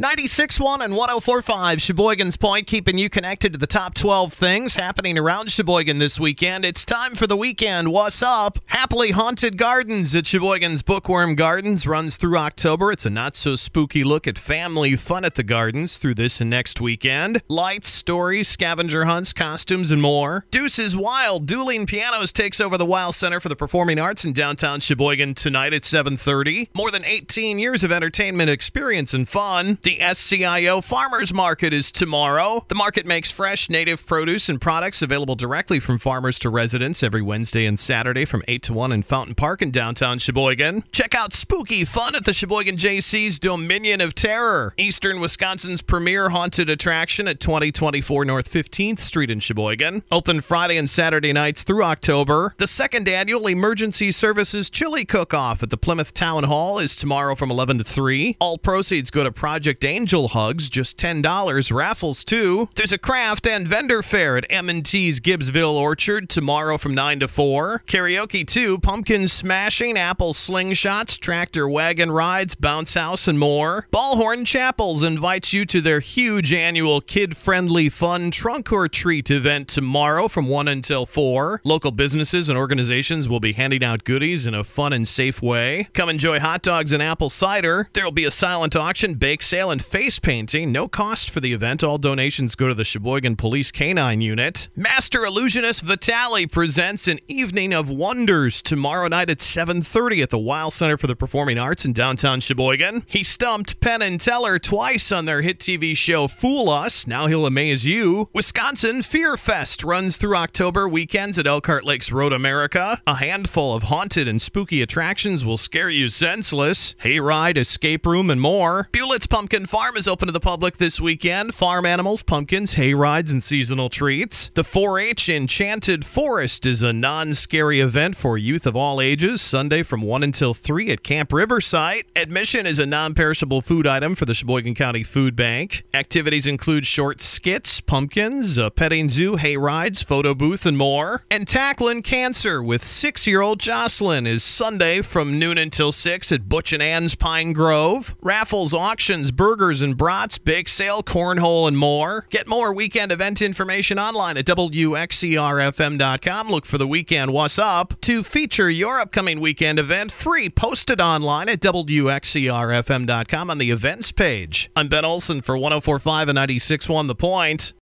96.1 and 104.5 Sheboygan's Point, keeping you connected to the top 12 things happening around Sheboygan this weekend. It's time for the weekend. What's up? Happily Haunted Gardens at Sheboygan's Bookworm Gardens runs through October. It's a not so spooky look at family fun at the gardens through this and next weekend. Lights, stories, scavenger hunts, costumes, and more. Deuces Weill Dueling Pianos takes over the Wild Center for the Performing Arts in downtown Sheboygan tonight at 7:30. More than 18 years of entertainment experience and fun. The SCIO Farmers Market is tomorrow. The market makes fresh native produce and products available directly from farmers to residents every Wednesday and Saturday from 8 to 1 in Fountain Park in downtown Sheboygan. Check out spooky fun at the Sheboygan Jaycees Dominion of Terror, Eastern Wisconsin's premier haunted attraction at 2024 North 15th Street in Sheboygan. Open Friday and Saturday nights through October. The second annual Emergency Services Chili Cook-Off at the Plymouth Town Hall is tomorrow from 11 to 3. All proceeds go to Project Angel Hugs, just $10. Raffles too. There's a craft and vendor fair at M&T's Gibbsville Orchard tomorrow from 9 to 4. Karaoke too, pumpkin smashing, apple slingshots, tractor wagon rides, bounce house, and more. Ballhorn Chapels invites you to their huge annual kid-friendly fun trunk or treat event tomorrow from 1 until 4. Local businesses and organizations will be handing out goodies in a fun and safe way. Come enjoy hot dogs and apple cider. There will be a silent auction, bake sale, and face painting. No cost for the event. All donations go to the Sheboygan Police Canine Unit. Master illusionist Vitaly presents an evening of wonders tomorrow night at 7:30 at the Weill Center for the Performing Arts in downtown Sheboygan. He stumped Penn and Teller twice on their hit TV show Fool Us. Now he'll amaze you. Wisconsin Fear Fest runs through October weekends at Elkhart Lakes Road America. A handful of haunted and spooky attractions will scare you senseless. Hayride, escape room, and more. Bulett's Pumpkin Farm is open to the public this weekend. Farm animals, pumpkins, hay rides, and seasonal treats. The 4-H Enchanted Forest is a non-scary event for youth of all ages. Sunday from 1 until 3 at Camp Riverside. Admission is a non-perishable food item for the Sheboygan County Food Bank. Activities include short skits, pumpkins, a petting zoo, hay rides, photo booth, and more. And tackling cancer with six-year-old Jocelyn is Sunday from noon until 6 at Butch and Ann's Pine Grove. Raffles, auctions, burgers and brats, bake sale, cornhole, and more. Get more weekend event information online at WXERFM.com. Look for the weekend What's Up to feature your upcoming weekend event free posted online at WXERFM.com on the events page. I'm Ben Olson for 1045 and 96.1 The Point.